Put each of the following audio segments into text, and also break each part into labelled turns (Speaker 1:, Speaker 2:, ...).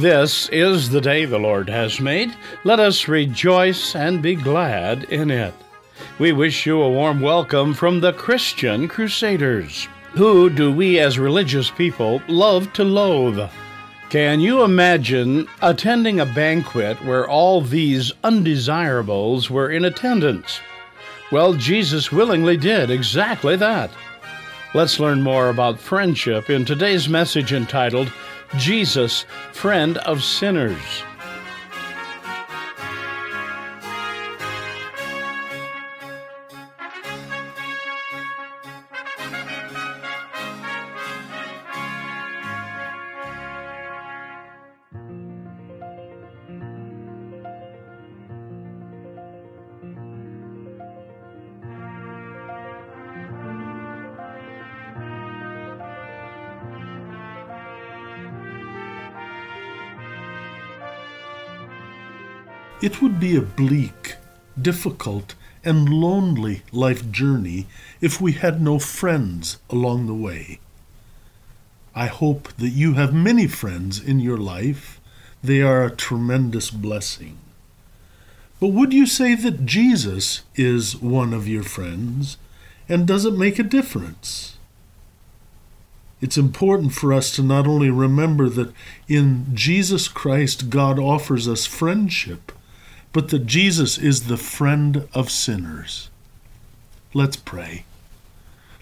Speaker 1: This is the day the Lord has made. Let us rejoice and be glad in it. We wish you a warm welcome from the Christian Crusaders. Who do we as religious people love to loathe? Can you imagine attending a banquet where all these undesirables were in attendance? Well, Jesus willingly did exactly that. Let's learn more about friendship in today's message entitled Jesus, Friend of Sinners.
Speaker 2: It would be a bleak, difficult, and lonely life journey if we had no friends along the way. I hope that you have many friends in your life. They are a tremendous blessing. But would you say that Jesus is one of your friends? And does it make a difference? It's important for us to not only remember that in Jesus Christ God offers us friendship, but that Jesus is the friend of sinners. Let's pray.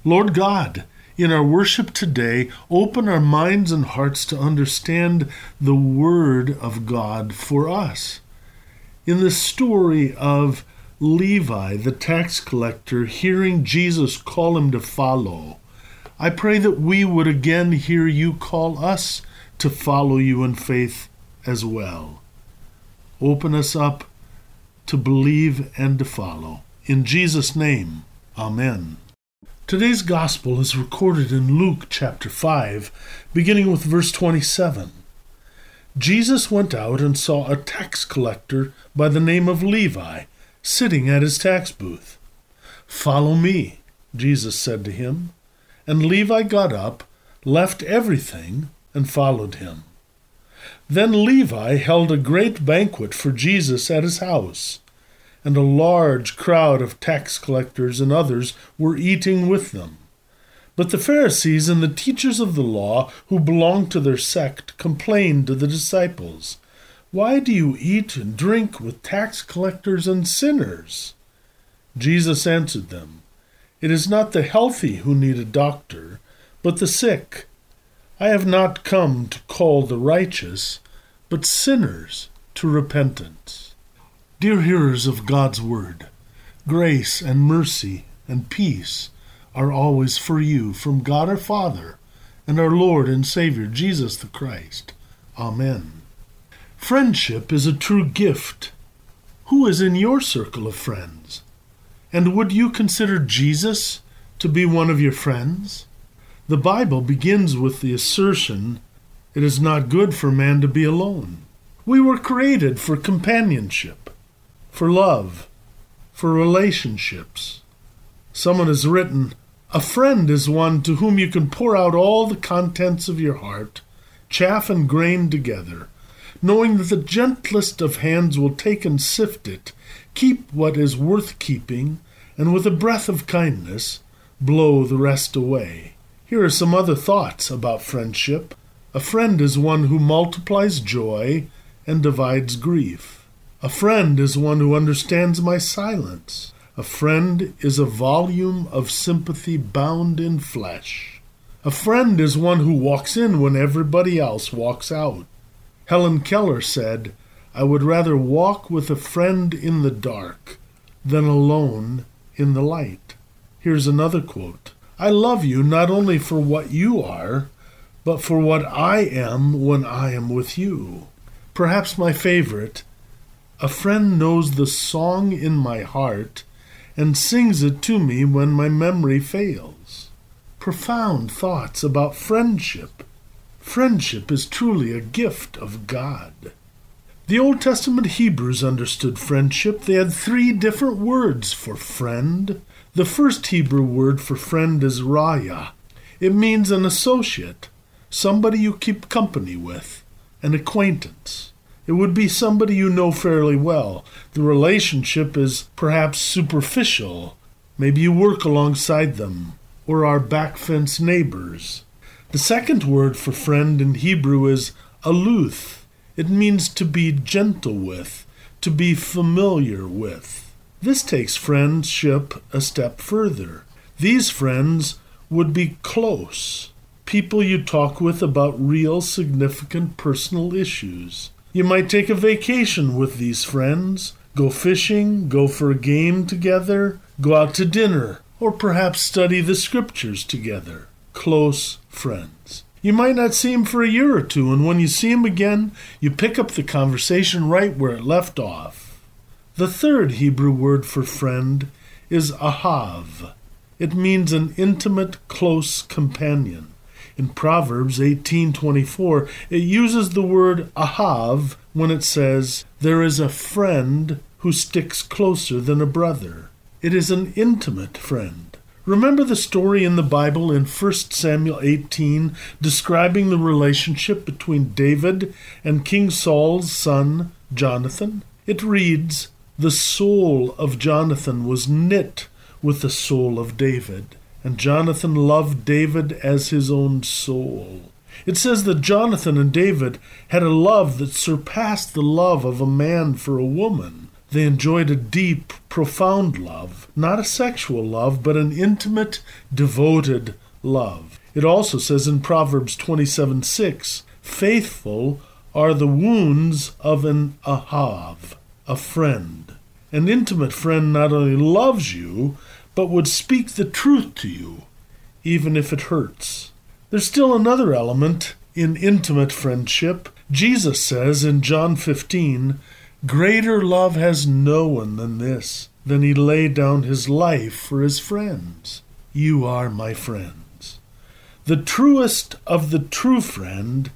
Speaker 2: Lord God, in our worship today, open our minds and hearts to understand the Word of God for us. In the story of Levi, the tax collector, hearing Jesus call him to follow, I pray that we would again hear you call us to follow you in faith as well. Open us up to believe and to follow. In Jesus' name, Amen. Today's Gospel is recorded in Luke chapter 5, beginning with verse 27. Jesus went out and saw a tax collector by the name of Levi sitting at his tax booth. Follow me, Jesus said to him. And Levi got up, left everything, and followed him. Then Levi held a great banquet for Jesus at his house, and a large crowd of tax collectors and others were eating with them. But the Pharisees and the teachers of the law who belonged to their sect complained to the disciples, Why do you eat and drink with tax collectors and sinners? Jesus answered them, It is not the healthy who need a doctor, but the sick. I have not come to call the righteous, but sinners to repentance. Dear hearers of God's Word, grace and mercy and peace are always for you from God our Father and our Lord and Savior Jesus the Christ. Amen. Friendship is a true gift. Who is in your circle of friends? And would you consider Jesus to be one of your friends? The Bible begins with the assertion, It is not good for man to be alone. We were created for companionship, for love, for relationships. Someone has written, A friend is one to whom you can pour out all the contents of your heart, chaff and grain together, knowing that the gentlest of hands will take and sift it, keep what is worth keeping, and with a breath of kindness blow the rest away. Here are some other thoughts about friendship. A friend is one who multiplies joy and divides grief. A friend is one who understands my silence. A friend is a volume of sympathy bound in flesh. A friend is one who walks in when everybody else walks out. Helen Keller said, I would rather walk with a friend in the dark than alone in the light. Here's another quote I love you not only for what you are, but for what I am when I am with you. Perhaps my favorite a friend knows the song in my heart and sings it to me when my memory fails. Profound thoughts about friendship. Friendship is truly a gift of God. The Old Testament Hebrews understood friendship. They had three different words for friend the first Hebrew word for friend is rayah. It means an associate, somebody you keep company with, an acquaintance. It would be somebody you know fairly well. The relationship is perhaps superficial. Maybe you work alongside them or are back fence neighbors. The second word for friend in Hebrew is aluth. It means to be gentle with, to be familiar with. This takes friendship a step further. These friends would be close, people you talk with about real significant personal issues. You might take a vacation with these friends, go fishing, go for a game together, go out to dinner, or perhaps study the scriptures together. Close friends. You might not see him for a year or two, and when you see him again, you pick up the conversation right where it left off. The third Hebrew word for friend is ahav. It means an intimate, close companion. In Proverbs 18:24, it uses the word ahav when it says, "There is a friend who sticks closer than a brother." It is an intimate friend. Remember the story in the Bible in 1 Samuel 18 describing the relationship between David and King Saul's son, Jonathan? It reads, The soul of Jonathan was knit with the soul of David. And Jonathan loved David as his own soul. It says that Jonathan and David had a love that surpassed the love of a man for a woman. They enjoyed a deep, profound love, not a sexual love, but an intimate, devoted love. It also says in Proverbs 27 6, Faithful are the wounds of an ahav, a friend. An intimate friend not only loves you, but would speak the truth to you, even if it hurts. There's still another element in intimate friendship. Jesus says in John 15, Greater love has no one than this, than he laid down his life for his friends. You are my friends. The truest of the true friend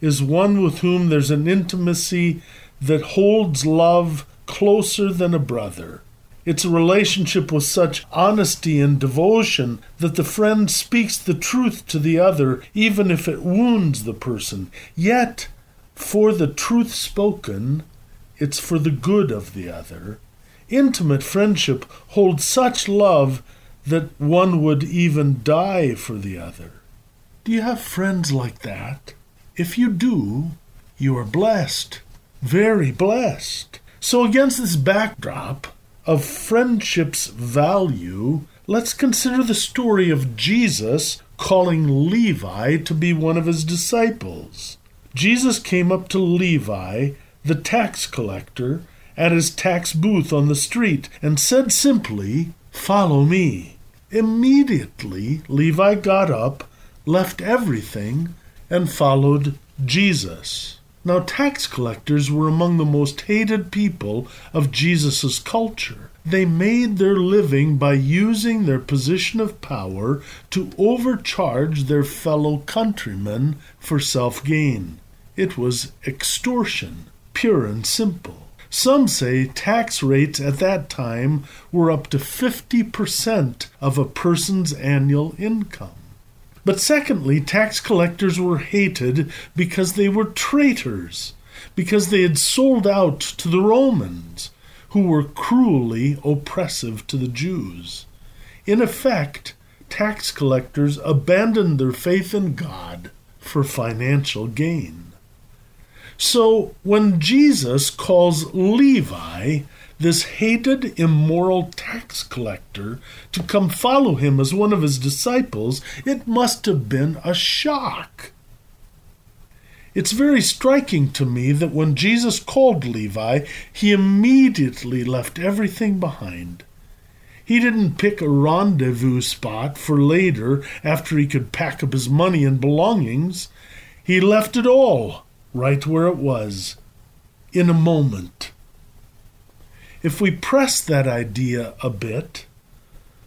Speaker 2: is one with whom there's an intimacy that holds love closer than a brother it's a relationship with such honesty and devotion that the friend speaks the truth to the other, even if it wounds the person. Yet, for the truth spoken, it's for the good of the other. Intimate friendship holds such love that one would even die for the other. Do you have friends like that? If you do, you are blessed, very blessed. So, against this backdrop, of friendship's value, let's consider the story of Jesus calling Levi to be one of his disciples. Jesus came up to Levi, the tax collector, at his tax booth on the street and said simply, Follow me. Immediately, Levi got up, left everything, and followed Jesus. Now, tax collectors were among the most hated people of Jesus' culture. They made their living by using their position of power to overcharge their fellow countrymen for self gain. It was extortion, pure and simple. Some say tax rates at that time were up to 50% of a person's annual income. But secondly, tax collectors were hated because they were traitors, because they had sold out to the Romans, who were cruelly oppressive to the Jews. In effect, tax collectors abandoned their faith in God for financial gain. So when Jesus calls Levi this hated, immoral tax collector to come follow him as one of his disciples, it must have been a shock. It's very striking to me that when Jesus called Levi, he immediately left everything behind. He didn't pick a rendezvous spot for later after he could pack up his money and belongings. He left it all right where it was, in a moment. If we press that idea a bit,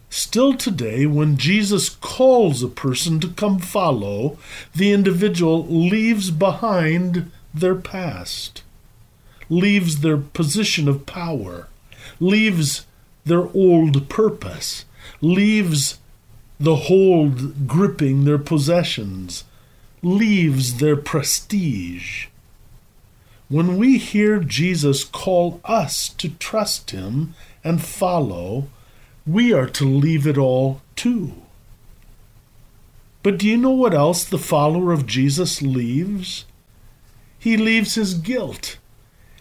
Speaker 2: still today, when Jesus calls a person to come follow, the individual leaves behind their past, leaves their position of power, leaves their old purpose, leaves the hold gripping their possessions, leaves their prestige. When we hear Jesus call us to trust him and follow, we are to leave it all too. But do you know what else the follower of Jesus leaves? He leaves his guilt,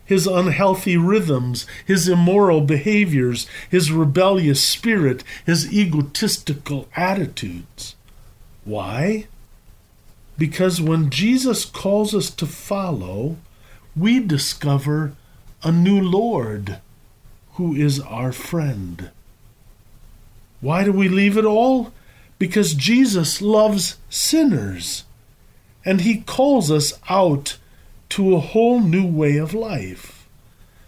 Speaker 2: his unhealthy rhythms, his immoral behaviors, his rebellious spirit, his egotistical attitudes. Why? Because when Jesus calls us to follow, we discover a new Lord who is our friend. Why do we leave it all? Because Jesus loves sinners, and he calls us out to a whole new way of life,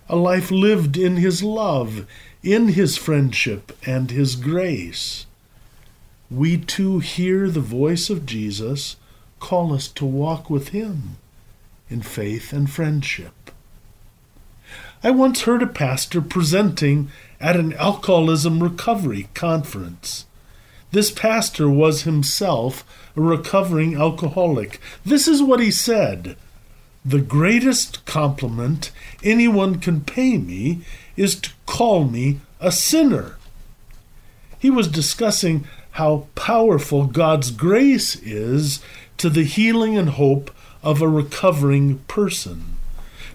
Speaker 2: a life lived in his love, in his friendship, and his grace. We too hear the voice of Jesus call us to walk with him in faith and friendship. I once heard a pastor presenting at an alcoholism recovery conference. This pastor was himself a recovering alcoholic. This is what he said The greatest compliment anyone can pay me is to call me a sinner. He was discussing how powerful God's grace is to the healing and hope of a recovering person.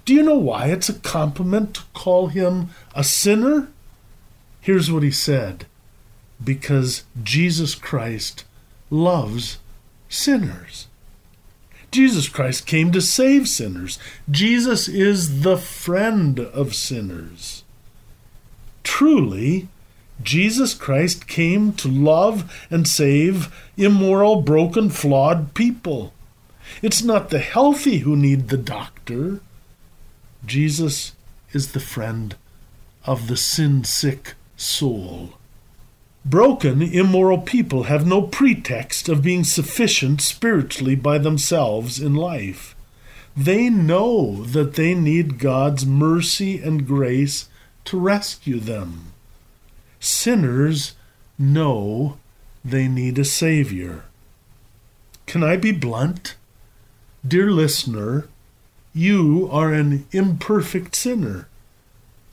Speaker 2: Do you know why it's a compliment to call him a sinner? Here's what he said because Jesus Christ loves sinners. Jesus Christ came to save sinners. Jesus is the friend of sinners. Truly, Jesus Christ came to love and save immoral, broken, flawed people. It's not the healthy who need the doctor. Jesus is the friend of the sin sick soul. Broken, immoral people have no pretext of being sufficient spiritually by themselves in life. They know that they need God's mercy and grace to rescue them. Sinners know they need a Savior. Can I be blunt? Dear listener, you are an imperfect sinner.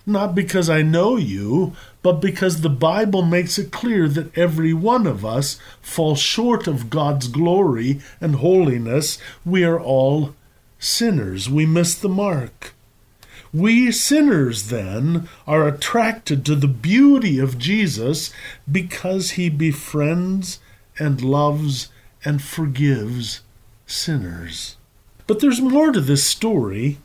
Speaker 2: Not because I know you, but because the Bible makes it clear that every one of us falls short of God's glory and holiness. We are all sinners. We miss the mark. We sinners, then, are attracted to the beauty of Jesus because he befriends and loves and forgives sinners. But there's more to this story.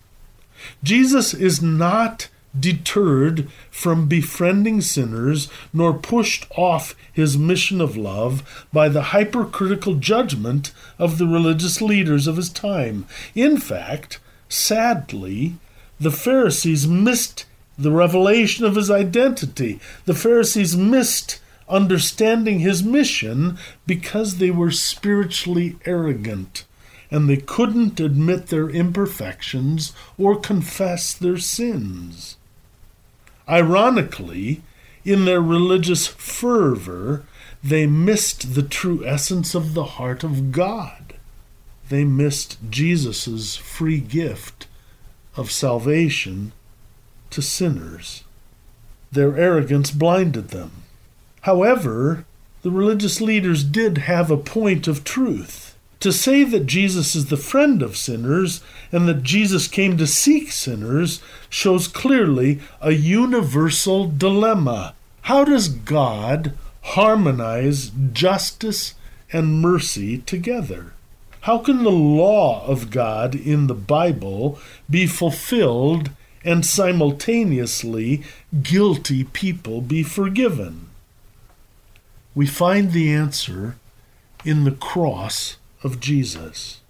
Speaker 2: Jesus is not deterred from befriending sinners nor pushed off his mission of love by the hypercritical judgment of the religious leaders of his time. In fact, sadly, the Pharisees missed the revelation of his identity. The Pharisees missed understanding his mission because they were spiritually arrogant and they couldn't admit their imperfections or confess their sins. Ironically, in their religious fervor, they missed the true essence of the heart of God. They missed Jesus' free gift of salvation to sinners. Their arrogance blinded them. However, the religious leaders did have a point of truth. To say that Jesus is the friend of sinners and that Jesus came to seek sinners shows clearly a universal dilemma. How does God harmonize justice and mercy together? How can the law of God in the Bible be fulfilled and simultaneously guilty people be forgiven? We find the answer in the cross of Jesus.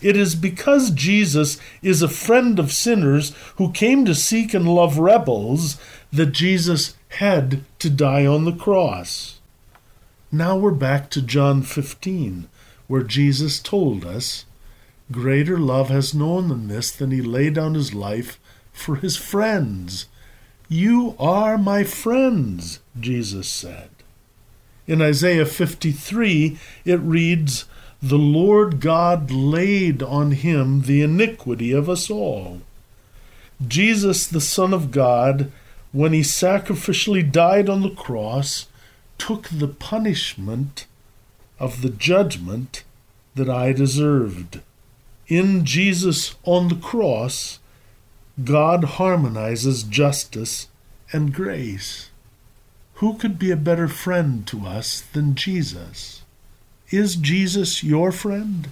Speaker 2: It is because Jesus is a friend of sinners who came to seek and love rebels that Jesus had to die on the cross. Now we're back to John 15, where Jesus told us, Greater love has known than this, than he laid down his life for his friends. You are my friends, Jesus said. In Isaiah 53, it reads, The Lord God laid on him the iniquity of us all. Jesus, the Son of God, when he sacrificially died on the cross, took the punishment of the judgment that I deserved. In Jesus on the cross, God harmonizes justice and grace. Who could be a better friend to us than Jesus? Is Jesus your friend?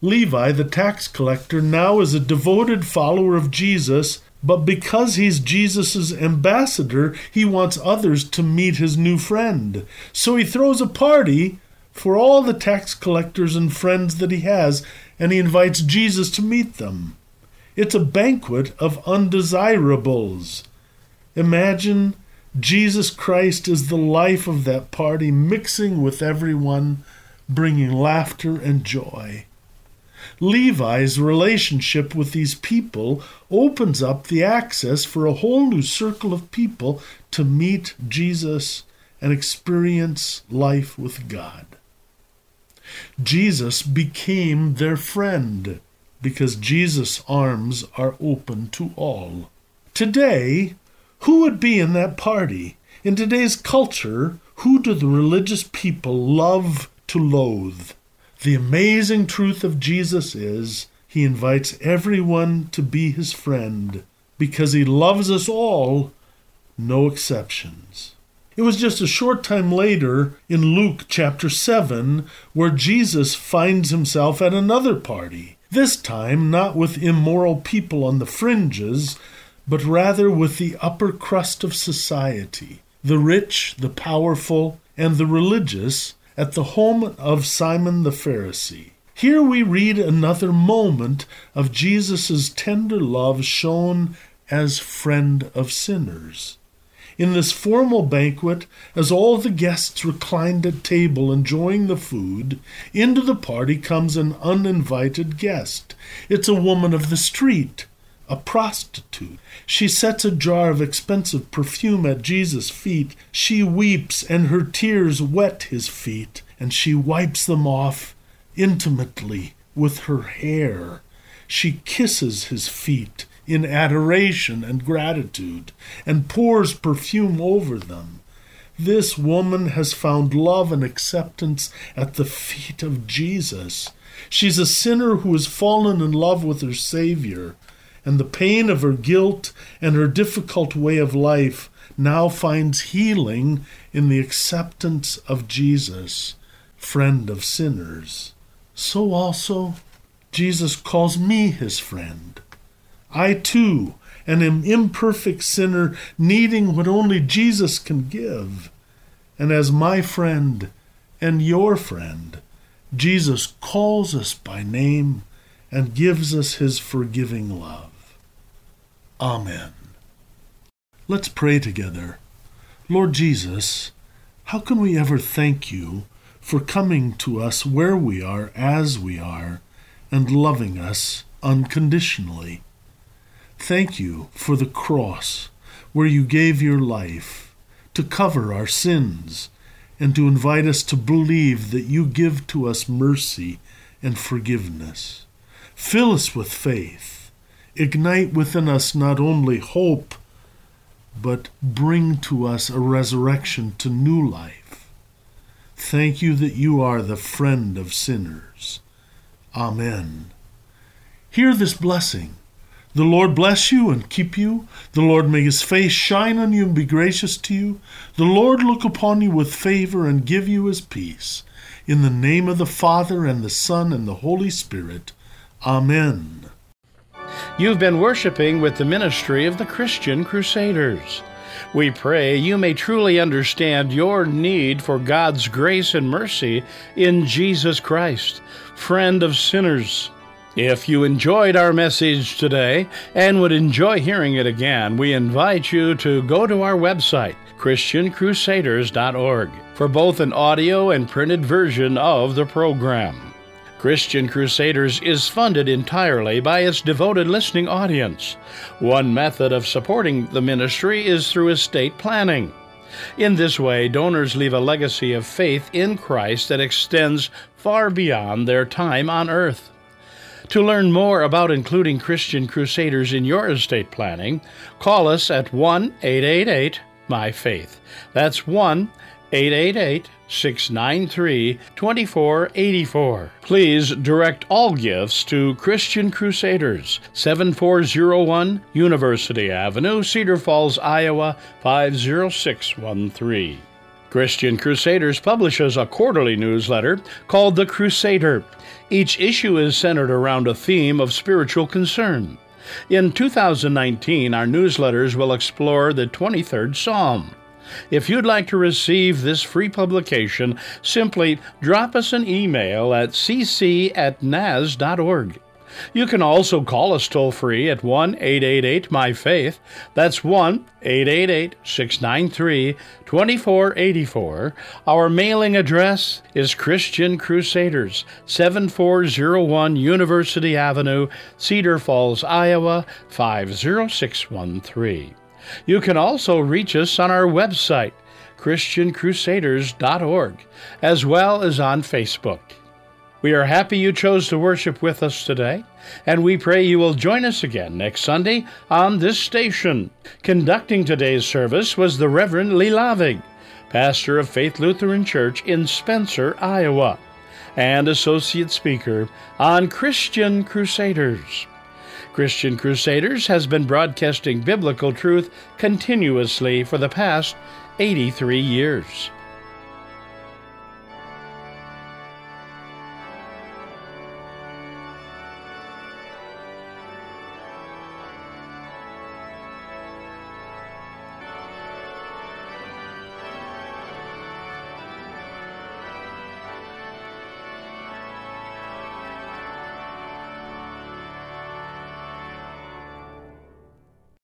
Speaker 2: Levi, the tax collector, now is a devoted follower of Jesus, but because he's Jesus' ambassador, he wants others to meet his new friend. So he throws a party for all the tax collectors and friends that he has, and he invites Jesus to meet them. It's a banquet of undesirables. Imagine Jesus Christ is the life of that party, mixing with everyone, bringing laughter and joy. Levi's relationship with these people opens up the access for a whole new circle of people to meet Jesus and experience life with God. Jesus became their friend because Jesus' arms are open to all. Today, who would be in that party? In today's culture, who do the religious people love to loathe? The amazing truth of Jesus is he invites everyone to be his friend because he loves us all, no exceptions. It was just a short time later in Luke chapter 7 where Jesus finds himself at another party, this time not with immoral people on the fringes, but rather with the upper crust of society, the rich, the powerful, and the religious at the home of Simon the Pharisee. Here we read another moment of Jesus' tender love shown as friend of sinners. In this formal banquet, as all the guests reclined at table enjoying the food, into the party comes an uninvited guest. It's a woman of the street, a prostitute. She sets a jar of expensive perfume at Jesus' feet. She weeps, and her tears wet his feet, and she wipes them off intimately with her hair. She kisses his feet in adoration and gratitude, and pours perfume over them. This woman has found love and acceptance at the feet of Jesus. She's a sinner who has fallen in love with her Savior and the pain of her guilt and her difficult way of life now finds healing in the acceptance of Jesus, friend of sinners. So also, Jesus calls me his friend. I too am an imperfect sinner needing what only Jesus can give. And as my friend and your friend, Jesus calls us by name and gives us his forgiving love. Amen. Let's pray together. Lord Jesus, how can we ever thank you for coming to us where we are as we are and loving us unconditionally? Thank you for the cross where you gave your life to cover our sins and to invite us to believe that you give to us mercy and forgiveness. Fill us with faith ignite within us not only hope, but bring to us a resurrection to new life. Thank you that you are the friend of sinners. Amen. Hear this blessing. The Lord bless you and keep you. The Lord make his face shine on you and be gracious to you. The Lord look upon you with favor and give you his peace. In the name of the Father, and the Son, and the Holy Spirit. Amen.
Speaker 1: You've been worshiping with the ministry of the Christian Crusaders. We pray you may truly understand your need for God's grace and mercy in Jesus Christ, friend of sinners. If you enjoyed our message today and would enjoy hearing it again, we invite you to go to our website, ChristianCrusaders.org, for both an audio and printed version of the program. Christian Crusaders is funded entirely by its devoted listening audience. One method of supporting the ministry is through estate planning. In this way, donors leave a legacy of faith in Christ that extends far beyond their time on earth. To learn more about including Christian Crusaders in your estate planning, call us at 1 888 My Faith. That's 1 888 693 2484. Please direct all gifts to Christian Crusaders, 7401 University Avenue, Cedar Falls, Iowa 50613. Christian Crusaders publishes a quarterly newsletter called The Crusader. Each issue is centered around a theme of spiritual concern. In 2019, our newsletters will explore the 23rd Psalm. If you'd like to receive this free publication, simply drop us an email at cc at naz.org. You can also call us toll free at 1 888 My Faith. That's 1 888 693 2484. Our mailing address is Christian Crusaders, 7401 University Avenue, Cedar Falls, Iowa 50613. You can also reach us on our website, ChristianCrusaders.org, as well as on Facebook. We are happy you chose to worship with us today, and we pray you will join us again next Sunday on this station. Conducting today's service was the Reverend Lee Laaveg, pastor of Faith Lutheran Church in Spencer, Iowa, and associate speaker on Christian Crusaders. Christian Crusaders has been broadcasting biblical truth continuously for the past 83 years.